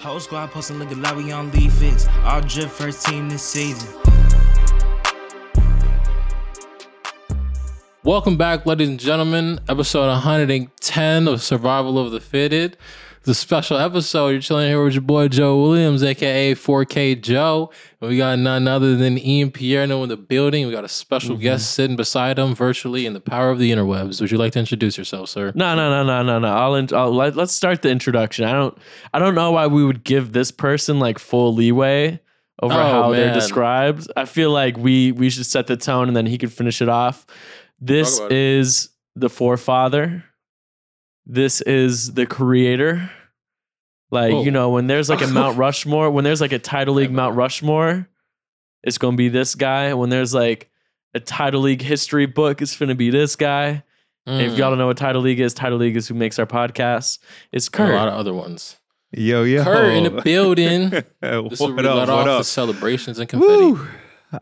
Whole squad posting looking like we on League Fits. All drip first team this season. Welcome back, ladies and gentlemen. Episode 110 of Survival of the Fitted. It's a special episode. You're chilling here with your boy Joe Williams, aka 4K Joe. And we got none other than Ian Pierno in the building. We got a special mm-hmm. guest sitting beside him virtually in the power of the interwebs. Would you like to introduce yourself, sir? No, no, no, no, no, no. I'll, in, I'll let, let's start the introduction. I don't, I don't know why we would give this person like full leeway over Oh, how they're described. I feel like we we should set the tone and then he can finish it off. This is it. is the forefather. This is the creator. Like Whoa. you know, when there's like a Mount Rushmore, when there's like a Tidal League Mount Rushmore, it's gonna be this guy. When there's like a Tidal League history book, it's gonna be this guy. And if Mm. y'all don't know what Tidal League is, Tidal League is who makes our podcast. It's And a lot of other ones. Yo, yo. Kurt in the building. This is where what we let up? off What the celebrations and confetti. Woo.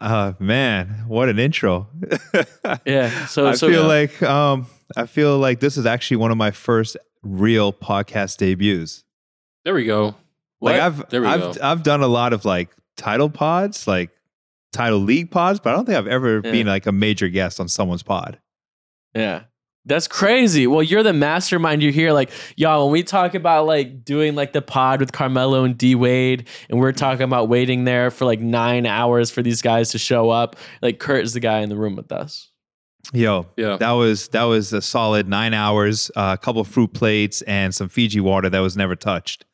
Uh, man, what an intro. yeah. So I so feel yeah. like um, I feel like this is actually one of my first real podcast debuts. There we go. Like I've There we I've go. I've done a lot of like Tidal pods, like Tidal League pods, but I don't think I've ever Yeah. been like a major guest on someone's pod. yeah. That's crazy. Well, you're the mastermind. You're here. Like, y'all, when we talk about like doing like the pod with Carmelo and D Wade, and we're talking about waiting there for like nine hours for these guys to show up, like Kurt is the guy in the room with us. Yo, Yeah. that was that was a solid nine hours, uh, a couple of fruit plates, and some Fiji water that was never touched.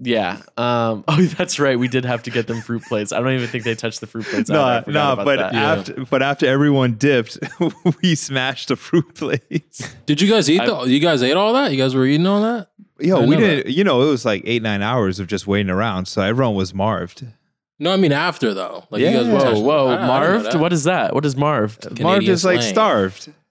Yeah. Um, oh, that's right. We did have to get them fruit plates. I don't even think they touched the fruit plates. No, forgot no, but that. Yeah. after but after everyone dipped, we smashed the fruit plates. Did you guys eat the, you guys ate all that? You guys were eating all that? Yo, we didn't. You know, it was like eight nine hours of just waiting around, so everyone was marved. No, I mean after though. Like you Yeah. guys were Whoa, touching- whoa, I- I didn't know Marved? that. What is that? What is Marved? Marved Canadian is like slang. starved.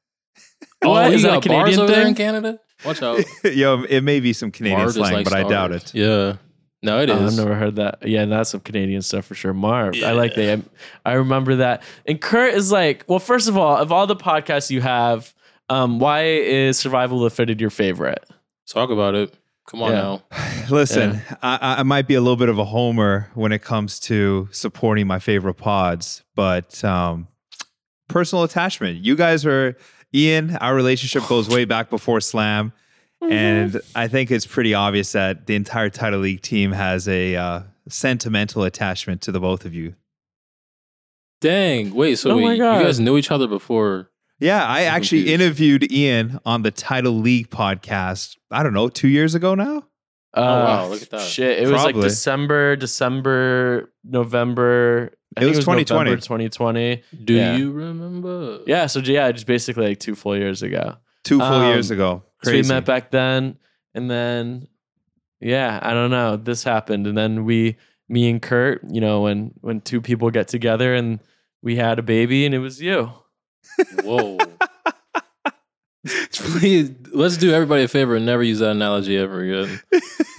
Oh, What? you Is that got a bars Canadian over there in? Canada? Watch out. Yo, it may be some Canadian Marved slang, like but I doubt it. Yeah. No, it is. Oh. I've never heard that. Yeah, that's some Canadian stuff for sure. Marv. I like that. I remember that. And Kurt is like, well, first of all, of all the podcasts you have, um, why is Survival of the Fitted your favorite? Talk about it. Come on Yeah. now. Listen, I, I- I might be a little bit of a homer when it comes to supporting my favorite pods, but um, personal attachment. You guys are Ian. Our relationship goes way back before Slam, and I think it's pretty obvious that the entire Tidal League team has a uh, sentimental attachment to the both of you. Dang. Wait, so Oh my wait, you guys knew each other before. Yeah, I I'm actually confused. interviewed Ian on the Tidal League podcast. I don't know, two years ago now. Uh, wow, look at that. Shit, it was like December, December, November. I It was 2020. November 2020. Do Yeah. you remember? Yeah, so yeah, just basically like two full years ago. Two full Um, years ago. So we met back then, and then yeah, I don't know. This happened, and then we, me and Kurt, you know, when when two people get together and we had a baby, and it was you. Whoa. Please, let's do everybody a favor and never use that analogy ever again.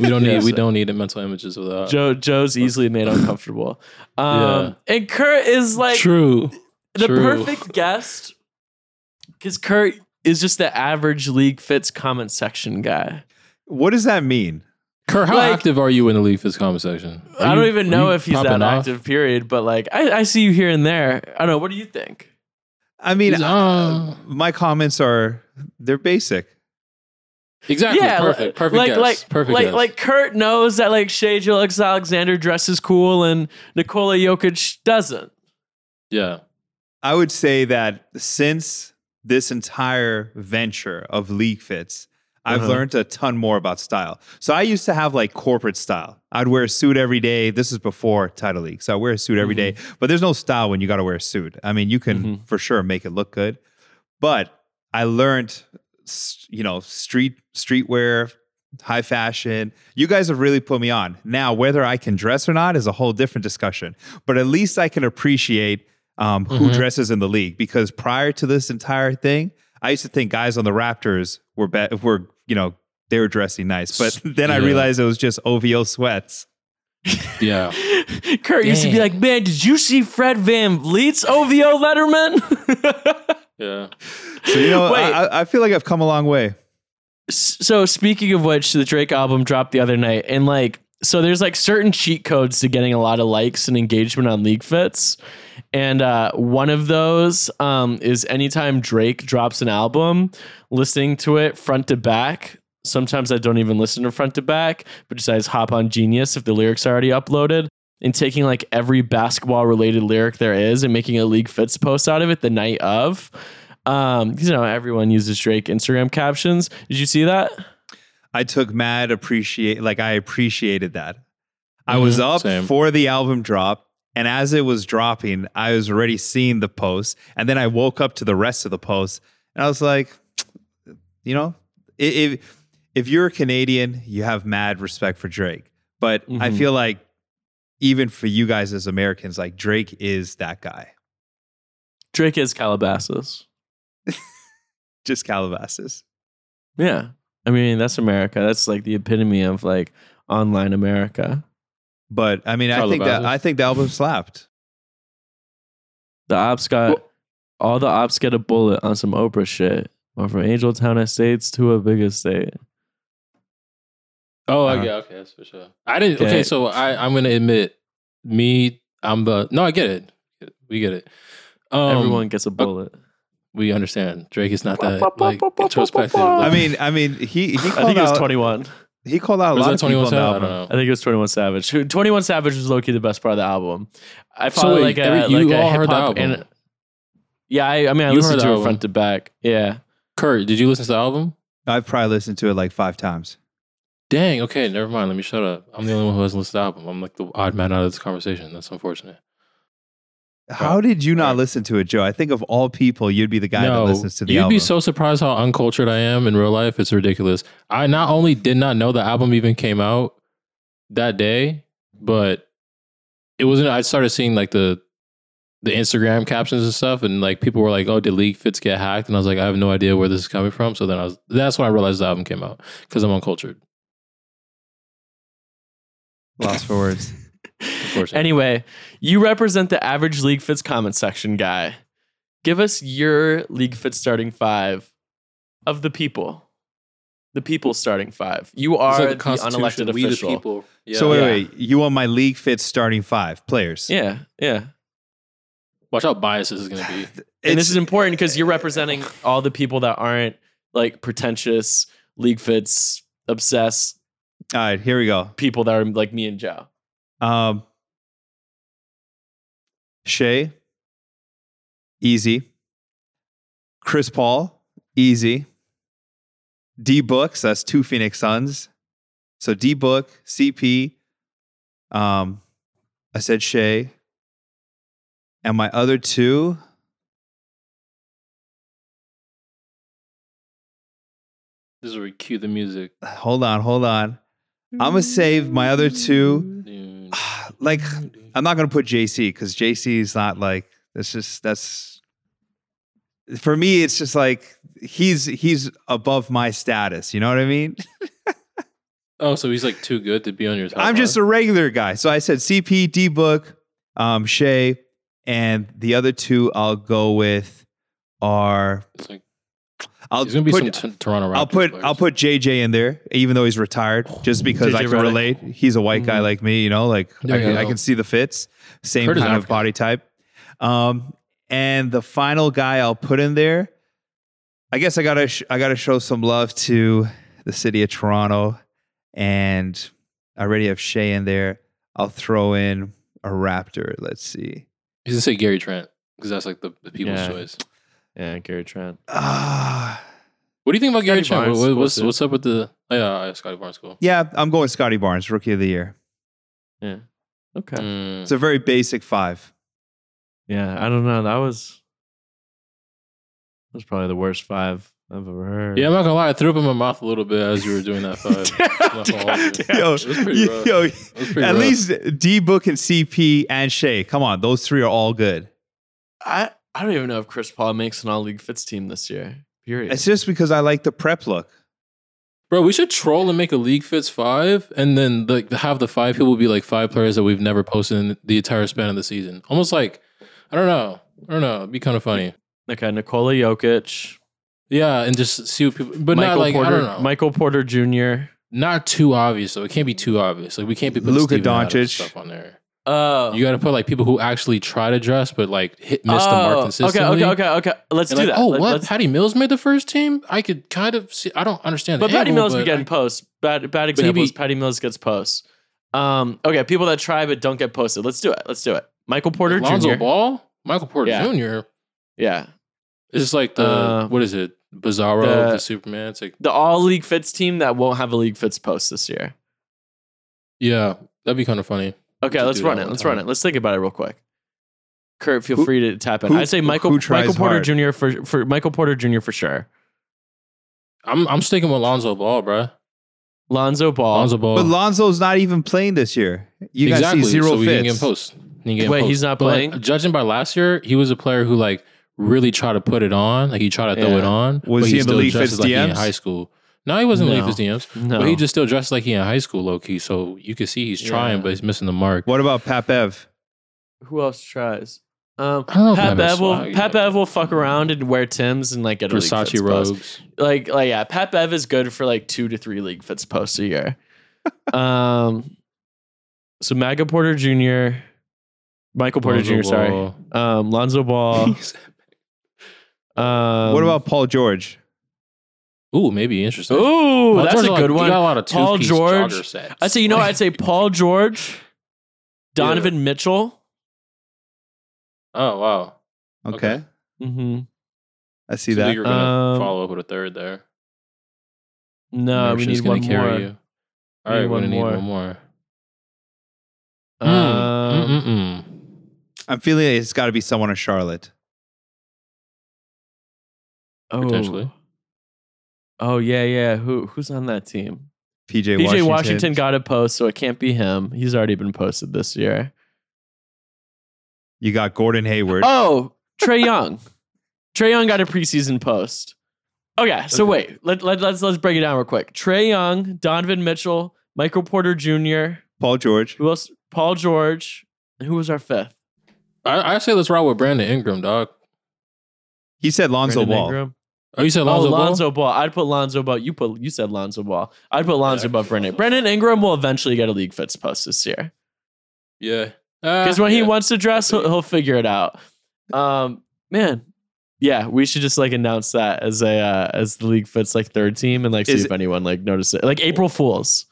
We don't need Yes. we don't need mental images of that. Joe Joe's easily made uncomfortable. Um, and Kurt is like True. the True. perfect guest because Kurt is just the average league fits comment section guy. what does that mean? Kurt, how Like- active are you in the League Fits comment section? Are I don't you- even know if he's that off? active. Period, but like I, I see you here and there. I don't know. What do you think? I mean, uh, my comments are they're basic. Exactly. yeah, perfect. like- Perfect. Like guess. like perfect. like guess. like Kurt knows that like Shai Gilgeous-Alexander dresses cool and Nikola Jokic doesn't. yeah. I would say that since this entire venture of league fits, I've Uh-huh. learned a ton more about style. So I used to have like corporate style. I'd wear a suit every day. This is before Tidal League. So I wear a suit every day. But there's no style when you got to wear a suit. I mean, you can Mhm. for sure make it look good. But I learned, you know, street streetwear, high fashion. You guys have really put me on. Now, whether I can dress or not is a whole different discussion. But at least I can appreciate um, who Mhm. dresses in the league because prior to this entire thing, I used to think guys on the Raptors were be- were you know they were dressing nice, but then I realized it was just OVO sweats. Yeah. Kurt used to be like, "Man, did you see Fred VanVleet's OVO Letterman?" Yeah. So you know, Wait. I, I feel like I've come a long way. so speaking of which, the Drake album dropped the other night, and like so there's like certain cheat codes to getting a lot of likes and engagement on League Fits. And uh, one of those um, is anytime Drake drops an album, listening to it front to back. Sometimes I don't even listen to front to back, but just I hop on Genius if the lyrics are already uploaded and taking like every basketball related lyric there is and making a League Fits post out of it the night of. Um, you know, everyone uses Drake Instagram captions. Did you see that? I took mad appreciate like I appreciated that. I was up same. for the album drop, and as it was dropping, I was already seeing the post, and then I woke up to the rest of the post, and I was like, you know, if if you're a Canadian, you have mad respect for Drake, but I Mhm. feel like even for you guys as Americans, like Drake is that guy, Drake is Calabasas. just Calabasas. Yeah. I mean, that's America. That's like the epitome of like online America. But I mean, I think that I think the album slapped. The ops got all the ops get a bullet on some Oprah shit. Went from Angel Town Estates to a big estate. Oh, Uh-huh. okay, okay, that's for sure. I didn't. Okay, Okay. so I, I'm gonna admit, me, I'm the. No, I get it. We get it. Um, Everyone gets a bullet. We understand. Drake is not that like introspective. I mean, I mean, he he I called think it was out 21. he called out a was lot that of people on the Savage? I album. I think it was 21 Savage. 21 Savage was low key the best part of the album. I So wait, like a, every- like you a heard the hip-hop album? and yeah, I, I mean, I You listened heard to it album? front to back. Yeah. Kurt, did you listen to the album? I've probably listened to it like five times. Dang. Okay, never mind. Let me shut up. I'm the only one who hasn't listened to the album. I'm like the odd man out of this conversation. That's unfortunate. How did you not listen to it, Joe? I think of all people, you'd be the guy that listens to the you'd album. be so surprised how uncultured I am in real life. It's ridiculous. I not only did not know the album even came out that day, but it wasn't. I started seeing like the the Instagram captions and stuff, and like people were like, "Oh, did League Fits get hacked?" And I was like, "I have no idea where this is coming from." So then I was. That's when I realized the album came out because I'm uncultured. Lost for words. Unfortunately. Anyway, you represent the average League Fits comment section guy. Give us your League Fits starting five of the people. The people starting five. You are like the, Constitution, unelected we the official. people. Yeah. so wait, Yeah. wait, you want my league fit starting five players? Yeah, yeah. watch how biased this is going to be. and this is important because you're representing all the people that aren't like pretentious League Fits obsessed all right. Here we go. people that are like me and Joe. Um, Shai, easy. Chris Paul, easy. D Books, that's two Phoenix Suns. So D Book, CP. Um, I said Shai. And my other two, This is where we cue the music. hold on, hold on. I'm gonna save my other two. Like, I'm not gonna put JC because JC is not like that's just that's for me. It's just like he's he's above my status. You know what I mean? Oh, so he's like too good to be on your top. I'm just a regular guy. So I said CP, D Book, um, Shai, and the other two I'll go with are like, I'll there's gonna be put some t- Toronto Raptors. I'll put players. I'll put JJ in there, even though he's retired, just because I can Redick. relate. He's a white guy Mhm. like me, you know, like I you can, I can see the fits, same Kurt kind of African. body type. Um, and the final guy I'll put in there, I guess I gotta sh- I gotta show some love to the city of Toronto, and I already have Shai in there. I'll throw in a Raptor. Let's see. He's gonna say Gary Trent because that's like the, the people's Yeah. choice. Yeah, Gary Trent. Ah, What do you think about Gary Scottie Trent? Barnes What- is cool what's what's up with the? Oh, yeah, yeah, Scottie Barnes cool. yeah, I'm going Scottie Barnes, Rookie of the Year. Yeah. Okay. Mm. It's a very basic five. Yeah, I don't know. That was that was probably the worst five I've ever heard. Yeah, I'm not gonna lie. I threw up in my mouth a little bit as you were doing that five. I'm not gonna hold you. Yo, It was pretty yo, rough. yo, It was pretty at rough. least D Book and CP and Shai. Come on, those three are all good. I I don't even know if Chris Paul makes an all league fits team this year. Period. It's just because I like the prep look. Bro, we should troll and make a league fits five, and then like have the five people be like five players that we've never posted in the entire span of the season. Almost like I don't know, I don't know. It'd be kind of funny. okay, Nikola Jokic, Yeah, and just see what people, but Michael not like Porter, I don't know. Michael Porter Jr. not too obvious. So it can't be too obvious. Like we can't be putting Luka Doncic. stuff on there. Oh, You got to put like people who actually try to dress, but like hit miss the mark Oh, consistently. Okay, okay, okay, okay. Let's And do like, that. oh, Let- what? let's- Patty Mills made the first team. I could kind of see. I don't understand. But Patty angle, Mills but getting I- posts. Bad, bad he example is Patty Mills gets posts. Um, okay, people that try but don't get posted. Let's do it. Let's do it. Michael Porter Lonzo Jr. Ball, Michael Porter Yeah. Jr. Yeah, It's like the Uh, what is it? Bizarro, the- the, Superman. It's like the all league fits team that won't have a league fits post this year. yeah, that'd be kind of funny. Okay, let's run it. Let's run it. Let's think about it real quick. Kurt, feel Who- free to tap in. who- I'd say Michael Michael Porter hard? Jr. for for Michael Porter Jr. for sure. I'm I'm sticking with Lonzo Ball, bruh. Lonzo Ball. Lonzo Ball. But Lonzo's not even playing this year. You guys see zero so we can fits. post. He can get him Wait, post. he's not But, like, playing? judging by last year, he was a player who like really tried to put it on. Like he tried to throw Yeah. it on. Was but he in the still league dresses fits like he in high school? No, he wasn't in the No. league fits DMs. no, But he just still dressed like he in high school, low key. So you can see he's trying, Yeah. but he's missing the mark. What about Pat Bev? who else tries? Um, I don't know if Pat Pat Bev will swag, Pat but- Bev will fuck around and wear Tims and like get a league Versace fits post. Like like yeah, Pat Bev is good for like two to three league fits posts a year. um, so Maga Porter Jr., Michael Porter Lonzo Jr. Sorry, um, Lonzo Ball. um, what about Paul George? Ooh, maybe interesting. Ooh, Paul that's George, a good he one. got a lot of Paul two-piece George. I'd say you know? I'd say Paul George, Donovan Mitchell. Oh wow. Okay, Okay. Mm-hmm. I see So that. you're gonna Um, follow up with a third there. No, we need gonna one carry more. you. We All right, need we're gonna need more. one more. Um, Mm, mm-mm. I'm feeling it's got to be someone in Charlotte. oh. potentially. Oh yeah, yeah. Who who's on that team? PJ, PJ Washington. Washington. got a post, so it can't be him. He's already been posted this year. You got Gordon Hayward. Oh, Trae Young. Trae Young got a preseason post. Okay, so Okay. wait. Let, let, let's let's break it down real quick. Trae Young, Donovan Mitchell, Michael Porter Jr., Paul George. who else? Paul George. And who was our fifth? I, I say let's roll with Brandon Ingram, dog. He said Lonzo Brandon Ball. Ingram? Oh, you said Oh, Lonzo, Ball? Ball. I'd put Lonzo Ball. You put you said Lonzo Ball. I'd put Lonzo Yeah. above Brandon. Brandon Ingram will eventually get a league fits post this year. Yeah. Because Uh, when he wants to dress, he'll, he'll figure it out. Um, man, yeah, we should just like announce that as a uh, as the league fits like third team and like see Is if it- anyone like notices it. Like April Fools.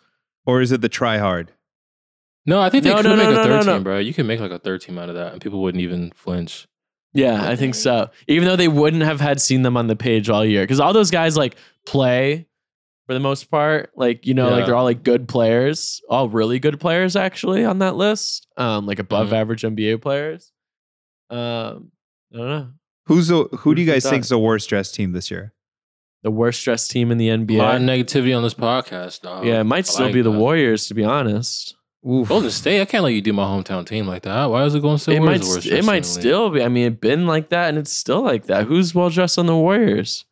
Or is it the try hard? No, I think they No, could no, make no, a no, third no, team, no. bro. You can make like a third team out of that, and people wouldn't even flinch. Yeah, I think so. Even though they wouldn't have had seen them on the page all year, because all those guys like play for the most part. Like you know, like they're all like good players, all really good players actually on that list. Um, like above Mhm. average NBA players. Um, I don't know. Who's the, who do you guys have think is the worst dressed team this year? The worst dressed team in the NBA. A lot of negativity on this podcast, dog. Yeah, it might I still like be the that. Warriors, to be honest. Oof. Golden State. I can't let you do my hometown team like that. Why is it going so? it might, st- it might still be. I mean, it been like that, and it's still like that. Who's well dressed on the Warriors?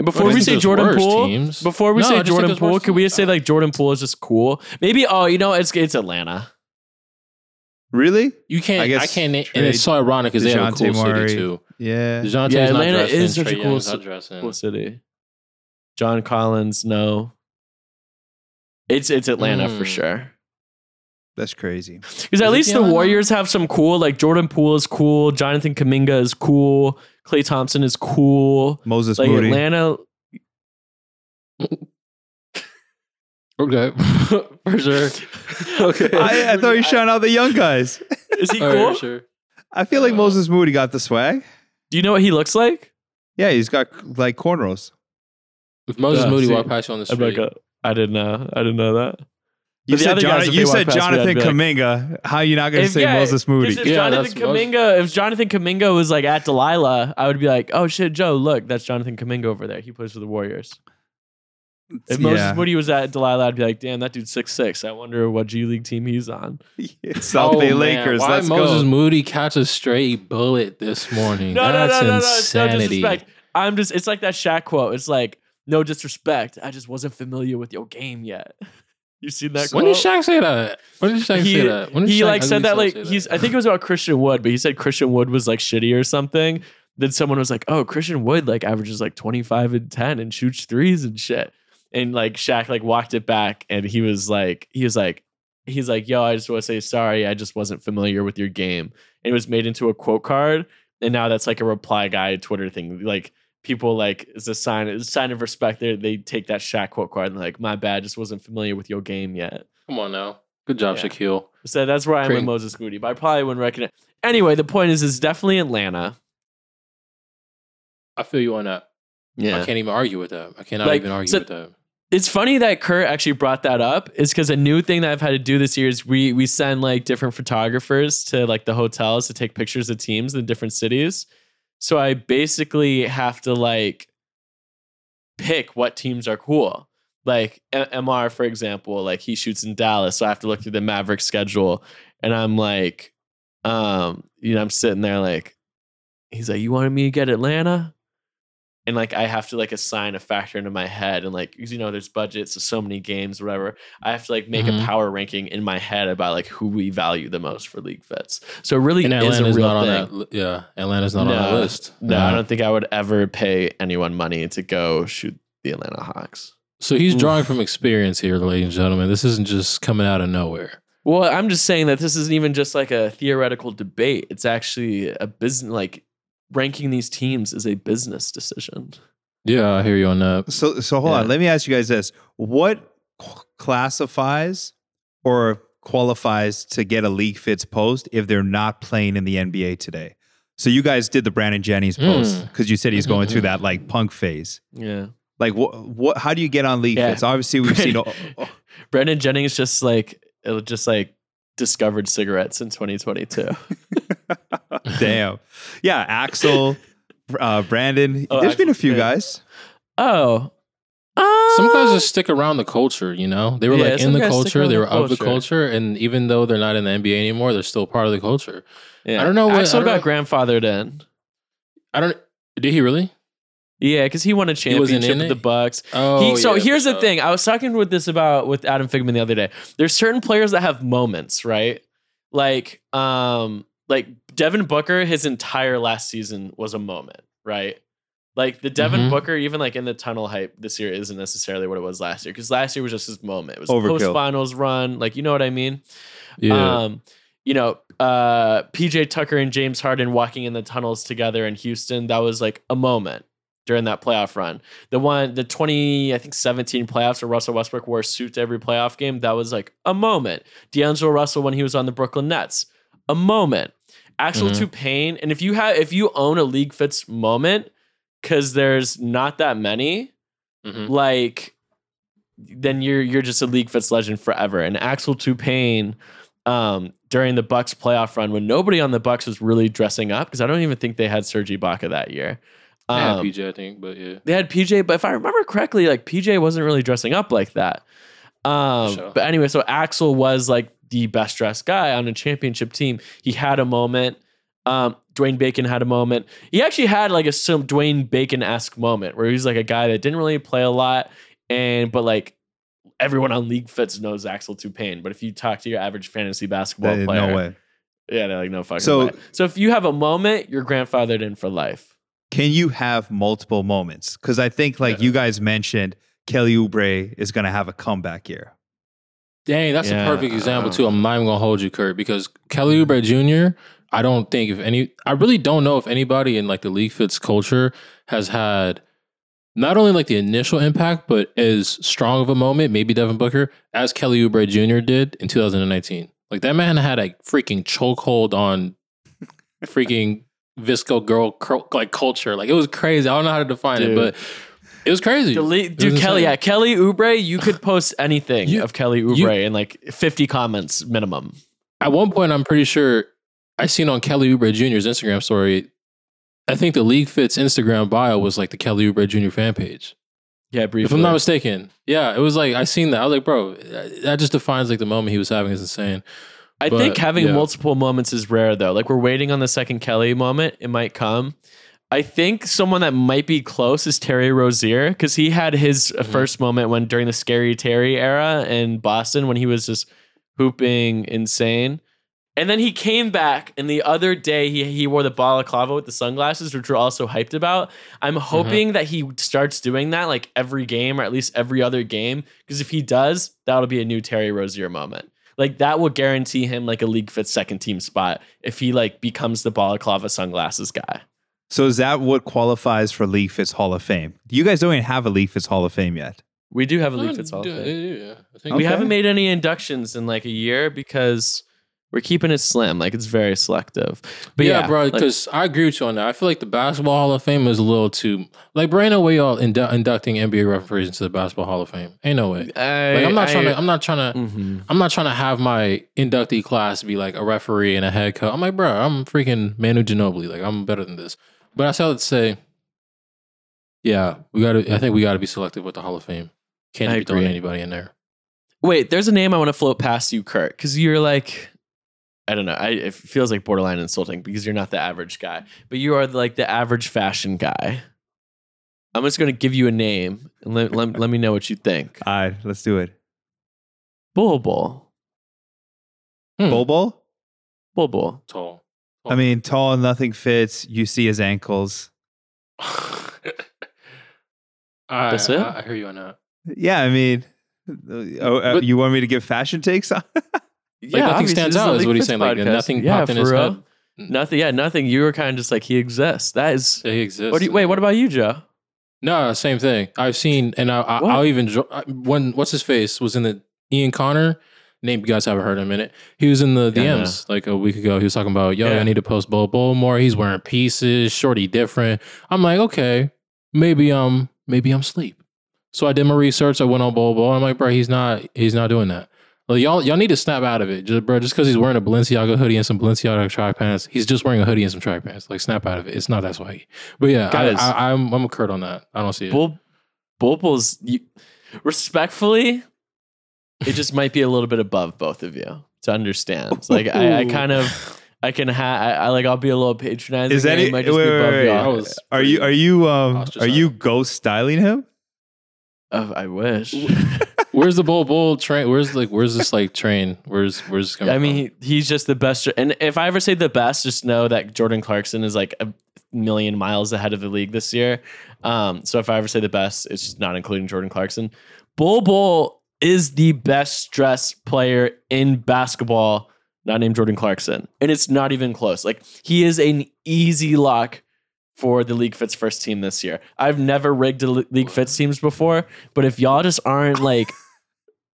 And before Well, we say Jordan worse Poole, teams. before we No, say just Jordan there's Poole, worse could we just say like Jordan Poole is just cool? Maybe. Oh, you know, it's it's Atlanta. Really? You can't. I I, guess can't. and it's so ironic because they have a cool Murray. city too. Yeah. Dejounte's Yeah, not Atlanta dressing, is such a cool Young's ci- not dressing. Cool city. John Collins, no. It's it's Atlanta for Mm. sure. That's crazy. Because at least the Warriors have some cool, like Jordan Poole is cool, Jonathan Kuminga is cool, Klay Thompson is cool. Moses Like Moody. Atlanta, Okay, for sure. Okay, I, I thought you were shouting out the young guys. is he All cool? right, sure. I feel like Uh, Moses Moody got the swag. Do you know what he looks like? Yeah, he's got like cornrows. If Moses Yeah, Moody see, walked past you on the I'm street, like, uh, I didn't know. I didn't know that. You the said, other Jon- guys, you said past me, I'd Jonathan be like- Kuminga. How you not going to say yeah, Moses Moody? If Yeah, Jonathan that's Kuminga, if Jonathan Kuminga was like at Delilah, I would be like, "Oh shit, Joe, look, that's Jonathan Kuminga over there. He plays for the Warriors." If Moses Yeah. Moody was at Delilah, I'd be like, "Damn, that dude's six six. I wonder what G League team he's on." South Oh, Bay man, Lakers. Why Let's Moses go. Moody catch a straight bullet this morning? No, no, That's no, no, no, it's no insanity. disrespect. I'm just. It's like that Shaq quote. It's like, "No disrespect. I just wasn't familiar with your game yet." you seen that? when did Shaq say that? When did Shaq he, say that? When did he Shaq like said that like he's I think it was about Christian Wood, but he said Christian Wood was like shitty or something. Then someone was like, "Oh, Christian Wood like averages like 25 and 10 and shoots threes and shit." and like Shaq like walked it back, and he was like, he was like, he's like, yo, I just want to say sorry. I just wasn't familiar with your game. And it was made into a quote card, and now that's like a reply guy Twitter thing. Like people like it's a sign, it's a sign of respect. They they take that Shaq quote card and like, my bad, just wasn't familiar with your game yet. Come on now. Good job, Yeah. Shaquille. So that's where I'm Great. with Moses Moody, but I probably wouldn't recognize. Anyway, the point is, it's definitely Atlanta. I feel you on that. Yeah, I Yeah. can't even argue with that. I cannot Like, even argue so- with that. It's funny that Kurt actually brought that up. Is because a new thing that I've had to do this year is we we send like different photographers to like the hotels to take pictures of teams in different cities. So I basically have to like pick what teams are cool. Like MR, for example, like he shoots in Dallas, so I have to look through the Maverick schedule, and I'm like, um, you know, I'm sitting there like, he's like, you wanted me to get Atlanta, and like I have to like assign a factor into my head, and like you know, there's budgets of so many games, whatever. I have to like make Mhm. a power ranking in my head about like who we value the most for league fits. So it really And is a Atlanta's real not on thing. that. Yeah, Atlanta's not on that list. No, I don't think I would ever pay anyone money to go shoot the Atlanta Hawks. So he's Oof. drawing from experience here, ladies and gentlemen. This isn't just coming out of nowhere. Well, I'm just saying that this isn't even just like a theoretical debate. It's actually a business like ranking these teams is a business decision. Yeah, I hear you on that. So so hold Yeah. on. Let me ask you guys this: What classifies or qualifies to get a league fits post if they're not playing in the NBA today? So you guys did the Brandon Jennings post Mm. because you said he's going through mhm. that like punk phase. Yeah. Like what? What? How do you get on league Yeah. fits? Obviously, we've seen. Brandon Jennings just like it just like discovered cigarettes in 2022. Damn. Yeah, Axel, uh, Brandon. Oh, There's been a few good. guys. oh. Some guys Uh, just stick around the culture, you know? They were Yeah, like in the culture, around they the were of the culture. culture, and even though they're not in the NBA anymore, they're still part of the culture. yeah. I don't know what- Axel I don't got grandfathered in. I don't did he really? Yeah, because he won a championship with the Bucks. Oh, He, so yeah, here's the thing. I was talking with this about with Adam Figman the other day. There's certain players that have moments, right? Like, um, like Devin Booker, his entire last season was a moment, right? Like the Devin Mhm. Booker, even like in the tunnel hype this year isn't necessarily what it was last year. Because last year was just his moment. It was post finals run. Like, you know what I mean? Yeah. Um, you know, uh, PJ Tucker and James Harden walking in the tunnels together in Houston, that was like a moment during that playoff run. The one, the 20, I think 17 playoffs where Russell Westbrook wore a suit to every playoff game, that was like a moment. D'Angelo Russell when he was on the Brooklyn Nets, a moment. Axel Mhm. Toupane, and if you have if you own a league fits moment, because there's not that many, Mhm. like then you're you're just a league fits legend forever. And Axel Toupane, um, during the Bucks playoff run when nobody on the Bucks was really dressing up because I don't even think they had Serge Ibaka that year. Yeah, Um, PJ, I think, but yeah. they had PJ, but if I remember correctly, like PJ wasn't really dressing up like that. Um, Sure. But anyway, so Axel was like the best dressed guy on a championship team. He had a moment. Um, Dwayne Bacon had a moment. He actually had like a some Dwayne Bacon esque moment where he's like a guy that didn't really play a lot, and but like everyone on League Fits knows Axel Toupane. But if you talk to your average fantasy basketball Uh, player, no way. yeah, they're like no fucking So- way. So if you have a moment, you're grandfathered in for life. Can you have multiple moments? Because I think, like Yeah. you guys mentioned, Kelly Oubre is going to have a comeback year. Dang, that's Yeah. a perfect example too. Uh, I'm not even gonna hold you, Kurt, because Kelly hmm. Oubre Jr. I don't think if any, I really don't know if anybody in like the league fits culture has had not only like the initial impact, but as strong of a moment, maybe Devin Booker, as Kelly Oubre Jr. did in 2019. Like that man had a freaking chokehold on freaking VSCO girl like culture. Like it was crazy. I don't know how to define Dude. it, but it was crazy. It dude, was Kelly, insane. yeah, Kelly Oubre, you could post anything You- of Kelly Oubre you- in like 50 comments minimum. At one point, I'm pretty sure I seen on Kelly Oubre Jr.'s Instagram story. I think the League Fits Instagram bio was like the Kelly Oubre Jr. fan page. Yeah, briefly. If I'm not mistaken. Yeah, it was like I seen that. I was like, bro, that just defines like the moment he was having is insane. I but, think having yeah. multiple moments is rare though. Like we're waiting on the second Kelly moment. It might come. I think someone that might be close is Terry Rozier because he had his uh Mhm. first moment when during the scary Terry era in Boston when he was just hooping insane. And then he came back, and the other day he, he wore the balaclava with the sunglasses, which we're also hyped about. I'm Mm-hmm. hoping that he starts doing that like every game or at least every other game. Because if he does, that'll be a new Terry Rozier moment. Like that will guarantee him like a league fit second team spot if he like becomes the balaclava sunglasses guy. So is that what qualifies for League Fits Hall of Fame? You guys don't even have a League Fits Hall of Fame yet. We do have a league um, fits all. yeah, yeah, I think We Okay. haven't made any inductions in like a year because we're keeping it slim. Like it's very selective. But yeah, yeah, bro. like- Because I agree with you on that. I feel like the Basketball Hall of Fame is a little too like, bro. Ain't no way y'all indu- inducting NBA referees into the Basketball Hall of Fame. Ain't no way. I, Like, I'm not I- trying to. I'm not trying to. Mhm. I'm not trying to have my inductee class be like a referee and a head coach. I'm like, bro, I'm freaking Manu Ginobili. Like, I'm better than this. But I still have to say, yeah, we got to. I think we got to be selective with the Hall of Fame. Can't be throwing anybody in there. Wait, there's a name I want to float past you, Kurt, because you're like, I don't know. I, it feels like borderline insulting because you're not the average guy, but you are like the average fashion guy. I'm just going to give you a name and let, let, let me know what you think. All right, let's do it. Bol Bol. Hmm. Bol Bol? Bol Bol. Tall. I mean, tall, nothing fits. You see his ankles. I, That's it? I, I hear you on that. Yeah, I mean, uh, oh, uh, But- you want me to give fashion takes on? Like nothing stands out is what he's saying. Like podcast. nothing yeah, popped in his real. head. Nothing. Yeah, nothing. You were kind of just like he exists. That is. Yeah, he exists. What you, wait, what about you, Joe? No, same thing. I've seen, and I, I, I'll even when what's his face was in the Ian Connor name. You guys haven't heard him in minute. He was in the Yeah, DMs like a week ago. He was talking about, yo, Yeah. I need to post Bol Bol more. He's wearing pieces, shorty different. I'm like, okay, maybe um, maybe I'm sleep. So I did my research. I went on Bol Bol. I'm like, bro, he's not, he's not doing that. Like, y'all, y'all need to snap out of it, just bro. Just because he's wearing a Balenciaga hoodie and some Balenciaga track pants, he's just wearing a hoodie and some track pants. Like, snap out of it. It's not that swaggy. But yeah, Guys. I, I, I'm, I'm a Kurt on that. I don't see it. Bol, Bol You, respectfully, it just might be a little bit above both of you to understand. Like I, I kind of, I can have, I, I like, I'll be a little patronizing. Is and any? it might Wait, just wait, be above wait, y'all. Was Are you? Are you? Um, are you ghost styling him? Oh, I wish. Where's the Bol Bol train? Where's like where's this like train? Where's where's this coming I mean, he, he's just the best. And if I ever say the best, just know that Jordan Clarkson is like a million miles ahead of the league this year. Um, so if I ever say the best, it's just not including Jordan Clarkson. Bol Bol is the best dressed player in basketball, not named Jordan Clarkson. And it's not even close. Like he is an easy lock for the League Fits first team this year. I've never rigged a League Fits teams before, but if y'all just aren't like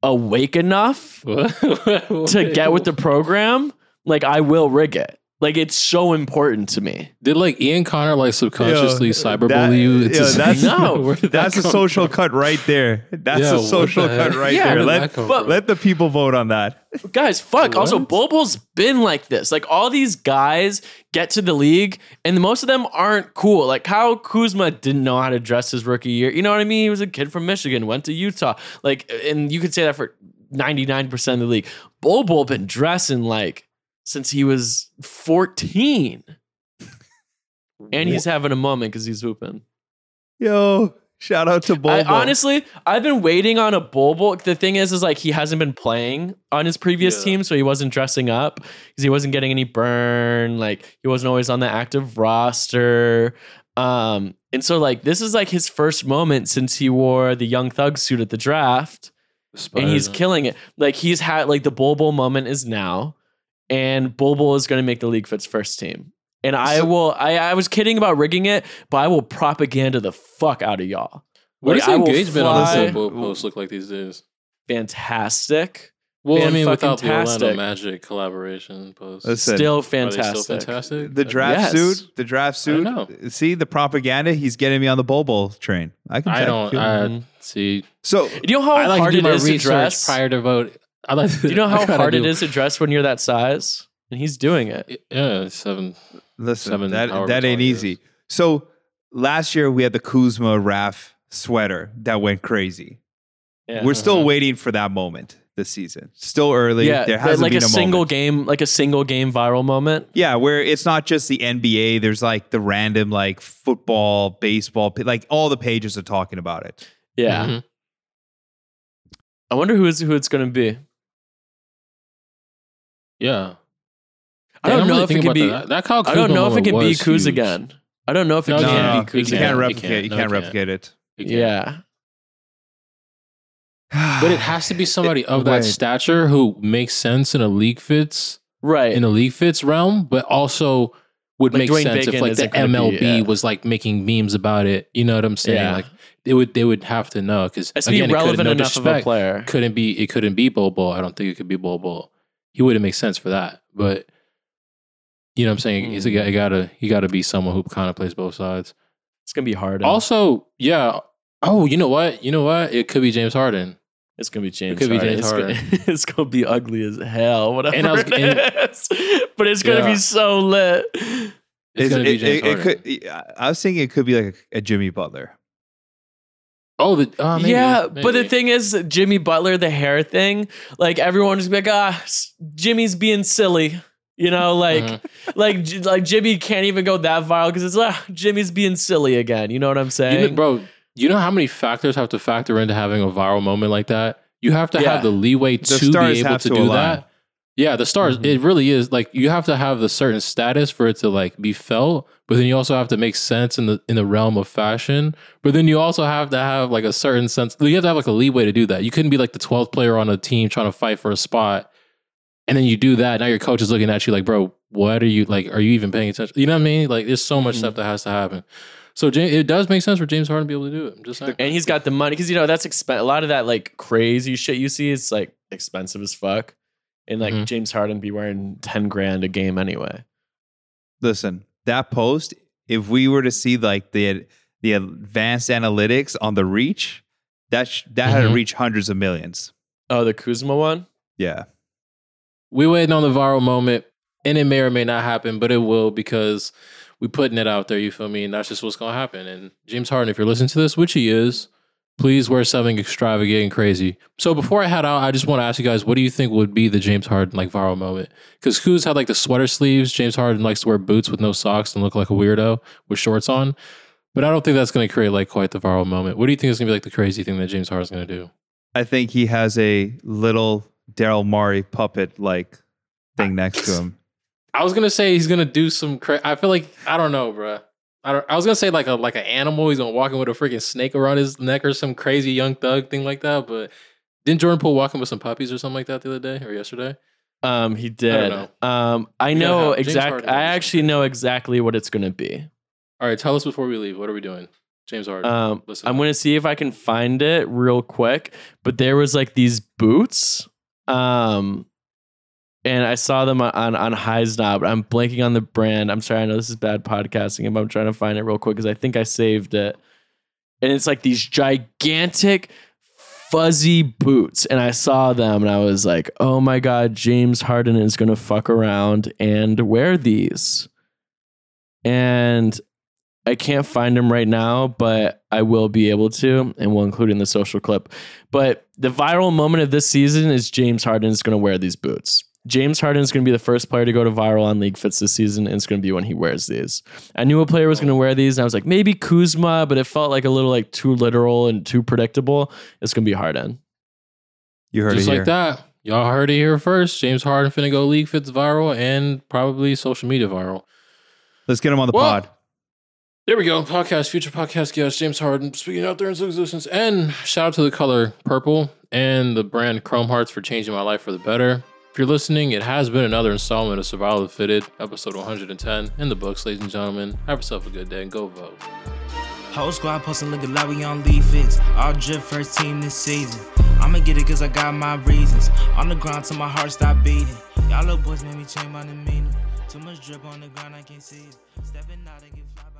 awake enough to get with the program, like I will rig it. Like it's so important to me. Did like Ian Connor like subconsciously Yo, cyberbully that- you? yo, that's- No, Where that That's a social from? cut right there. That's Yeah, a social cut right Yeah, there. Where Let but- let the people vote on that. Guys, fuck. Also, What? Bol Bol's been like this. Like all these guys get to the league, and most of them aren't cool. Like Kyle Kuzma didn't know how to dress his rookie year. You know what I mean? He was a kid from Michigan, went to Utah. Like, and you could say that for ninety nine percent of the league. Bol Bol been dressing like since he was fourteen, and he's having a moment because he's hooping. Yo, shout out to. I, honestly, I've been waiting on a Bol. The thing is, is like he hasn't been playing on his previous Yeah. team, so he wasn't dressing up because he wasn't getting any burn. Like he wasn't always on the active roster. Um, and so like this is like his first moment since he wore the Young Thug suit at the draft, and he's killing it. Like he's had like the Bol moment is now, and Bol Bol is going to make the league fits first team. And I will. I, I was kidding about rigging it, but I will propaganda the fuck out of y'all. What Like, does the I will engagement on fly- this Bol post look like these days? Fantastic. Well, I mean, without the. Orlando Magic collaboration post, Listen, Still Are they fantastic. still fantastic? the draft Yes. suit, the draft I suit. know. See the propaganda. He's getting me on the Bobo train. I can. I don't. I Mhm. see. so You know how I like hard to do my is to research dress. prior to vote. I like. Do you know how hard it is to dress when you're that size? And he's doing it. Yeah, seven. listen, Seven that that ain't tall he is. easy. So last year we had the Kuzma Raf sweater that went crazy. Yeah. We're still Uh-huh. waiting for that moment this season. Still early. yeah, there hasn't like been a a, single moment. game, like a single game viral moment. Yeah, where it's not just the NBA. There's like the random like football, baseball, like all the pages are talking about it. Yeah. Mhm. I wonder who is who it's going to be. Yeah. I don't know if it can be. that. That Kyle I don't know if it can be was Kuz again. I don't know if it No, No, can no, be It you Kuz can't. can't again. Replicate. You No, can't it can't. replicate it. It. Yeah. But it has to be somebody of that Wait. stature who makes sense in a league fits Right. in a league fits realm, but also would Like make Dwayne sense if like the isn't gonna be, MLB yeah. was like making memes about it. You know what I'm saying? Yeah. Like they would they would have to know because It's to be again, it relevant could, no enough of a disrespect, player. couldn't be it couldn't be Bol Bol. I don't think it could be Bol Bol. He wouldn't make sense for that. But you know what I'm saying? He's a, Hmm. guy- he gotta he gotta be someone who kind of plays both sides. It's gonna be hard. Also, yeah. Oh, you know what? You know what? It could be James Harden. It's gonna be James. could be Harden. James it's Gonna, it's gonna be ugly as hell. Whatever And I was- it is. but it's gonna Yeah. be so lit. It's Is- gonna be it, James it, it Harden. could. I was thinking it could be like a, a Jimmy Butler. Oh, the uh, maybe, yeah, but the thing is, Jimmy Butler, the hair thing, like everyone just be like, ah, Jimmy's being silly. You know, like, Mhm. like, like Jimmy can't even go that viral because it's ah, Jimmy's being silly again. You know what I'm You saying, know, bro, you know how many factors have to factor into having a viral moment like that? You have to Yeah. have the leeway The to be able to, to do align. that. Yeah, the stars. Mhm. It really is like you have to have the certain status for it to like be felt, but then you also have to make sense in the in the realm of fashion. But then you also have to have like a certain sense. You have to have like a leeway to do that. You couldn't be like the twelfth player on a team trying to fight for a spot, and then you do that. Now your coach is looking at you like, bro, what are you like? Are you even paying attention? You know what I mean? Like, there's so much Mhm. stuff that has to happen. So James, it does make sense for James Harden to be able to do it. I'm just saying. and he's got the money because you know that's expen- a lot of that like crazy shit you see is like expensive as fuck, and like Mhm. James Harden be wearing ten grand a game anyway. Listen, that post. If we were to see like the the advanced analytics on the reach, that sh- that had to Mhm. reach hundreds of millions. Oh, the Kuzma one. Yeah. we waiting on the viral moment, and it may or may not happen, but it will because we putting it out there. You feel me? And that's just what's gonna happen. And James Harden, if you're listening to this, which he is, please wear something extravagant and crazy. So before I head out, I just want to ask you guys, what do you think would be the James Harden like viral moment? Because Kuz had like the sweater sleeves. James Harden likes to wear boots with no socks and look like a weirdo with shorts on. But I don't think that's going to create like quite the viral moment. What do you think is going to be like the crazy thing that James Harden's going to do? I think he has a little Daryl Morey puppet like thing next to him. I was gonna say he's gonna do some. Cra- I feel like I don't know, bro. I don't. I was gonna say like a like an animal. He's gonna walk in with a freaking snake around his neck or some crazy young thug thing like that. But didn't Jordan Poole walk in with some puppies or something like that the other day or yesterday? Um, he did. know. Um, I know have- James exact. Harden I actually know exactly what it's gonna be. All right, tell us before we leave. What are we doing, James Harden? Um, Listen. I'm gonna see if I can find it real quick. But there was like these boots. Um, and I saw them on on, Heisnob. I'm blanking on the brand. I'm sorry. I know this is bad podcasting, but I'm trying to find it real quick because I think I saved it. And it's like these gigantic fuzzy boots and I saw them and I was like, "Oh my god, James Harden is to fuck around and wear these." And I can't find them right now, but I will be able to and we'll include in the social clip. But the viral moment of this season is James Harden is to wear these boots. James Harden is going to be the first player to go to viral on League Fits this season, and it's going to be when he wears these. I knew a player was going to wear these, and I was like, maybe Kuzma, but it felt like a little like too literal and too predictable. It's going to be Harden. You heard it. Just it like here. that. Y'all heard it here first. James Harden finna go league fits viral and probably social media viral. Let's get him on the Well, pod. There we go. Podcast, future podcast guest, James Harden, speaking out there into existence. And shout out to the color purple and the brand Chrome Hearts for changing my life for the better. If you're listening, it has been another installment of Survival of Fitted, episode 110 in the books, ladies and gentlemen. Have yourself a good day and go vote. Whole squad posting looking like we on League Fits. All drip first team this season. I'ma get it cause I got my reasons. On the ground till my heart stop beating. Y'all little boys made me change my demeanor. Too much drip on the ground, I can't see it. Stepping out and get fly.